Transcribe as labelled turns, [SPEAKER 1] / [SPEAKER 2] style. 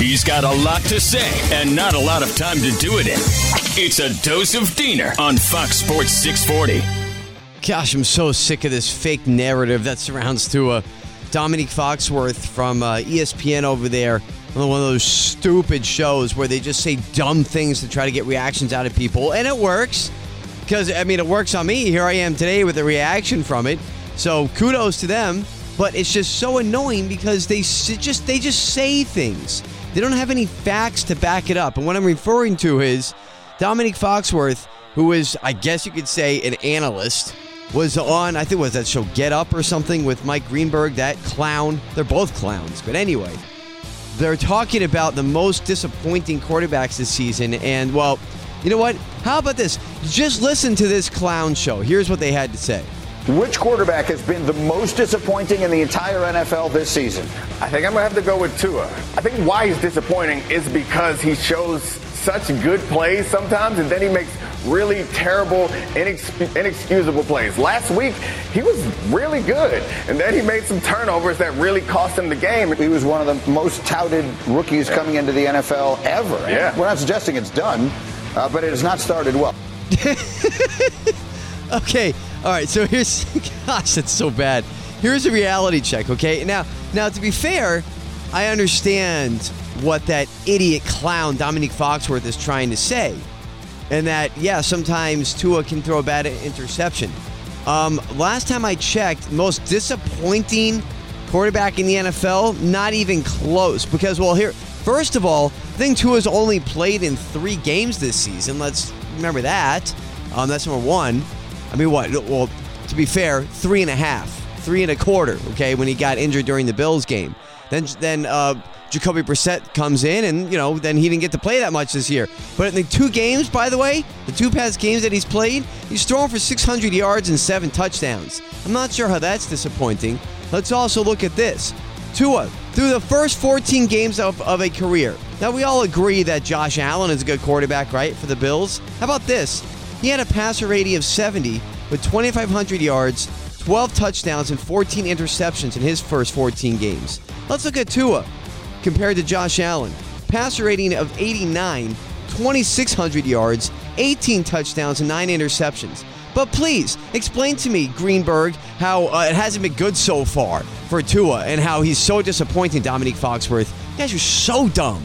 [SPEAKER 1] He's got a lot to say and not a lot of time to do it in. It's a dose of Diener on Fox Sports 640.
[SPEAKER 2] Gosh, I'm so sick of this fake narrative that surrounds Tua. Dominique Foxworth from uh, ESPN over there on one of those stupid shows where they just say dumb things to try to get reactions out of people, and it works. Because I mean, it works on me. Here I am today with a reaction from it. So kudos to them. But it's just so annoying because they just they just say things. They don't have any facts to back it up. And what I'm referring to is Dominique Foxworth, who is, I guess you could say, an analyst, was on, I think was that show Get Up or something with Mike Greenberg, that clown. They're both clowns. But anyway, they're talking about the most disappointing quarterbacks this season. And, well, you know what? How about this? Just listen to this clown show. Here's what they had to say.
[SPEAKER 3] Which quarterback has been the most disappointing in the entire NFL this season?
[SPEAKER 4] I think I'm gonna have to go with Tua. I think why he's disappointing is because he shows such good plays sometimes, and then he makes really terrible, inex- inexcusable plays. Last week, he was really good, and then he made some turnovers that really cost him the game.
[SPEAKER 3] He was one of the most touted rookies coming into the NFL ever.
[SPEAKER 4] Yeah.
[SPEAKER 3] We're not suggesting it's done, uh, but it has not started well.
[SPEAKER 2] Okay, all right. So here's, gosh, that's so bad. Here's a reality check. Okay, now, now to be fair, I understand what that idiot clown Dominique Foxworth is trying to say, and that yeah, sometimes Tua can throw a bad interception. Um, last time I checked, most disappointing quarterback in the NFL, not even close. Because well, here, first of all, I think Tua's only played in three games this season. Let's remember that. Um, that's number one. I mean, what? Well, to be fair, three and a half, three and a quarter. Okay, when he got injured during the Bills game, then then uh, Jacoby Brissett comes in, and you know, then he didn't get to play that much this year. But in the two games, by the way, the two past games that he's played, he's thrown for 600 yards and seven touchdowns. I'm not sure how that's disappointing. Let's also look at this. Tua, through the first 14 games of, of a career. Now, we all agree that Josh Allen is a good quarterback, right, for the Bills? How about this? He had a passer rating of 70 with 2,500 yards, 12 touchdowns, and 14 interceptions in his first 14 games. Let's look at Tua compared to Josh Allen. Passer rating of 89, 2,600 yards, 18 touchdowns, and 9 interceptions. But please, explain to me, Greenberg, how uh, it hasn't been good so far for Tua and how he's so disappointing, Dominique Foxworth. You guys are so dumb.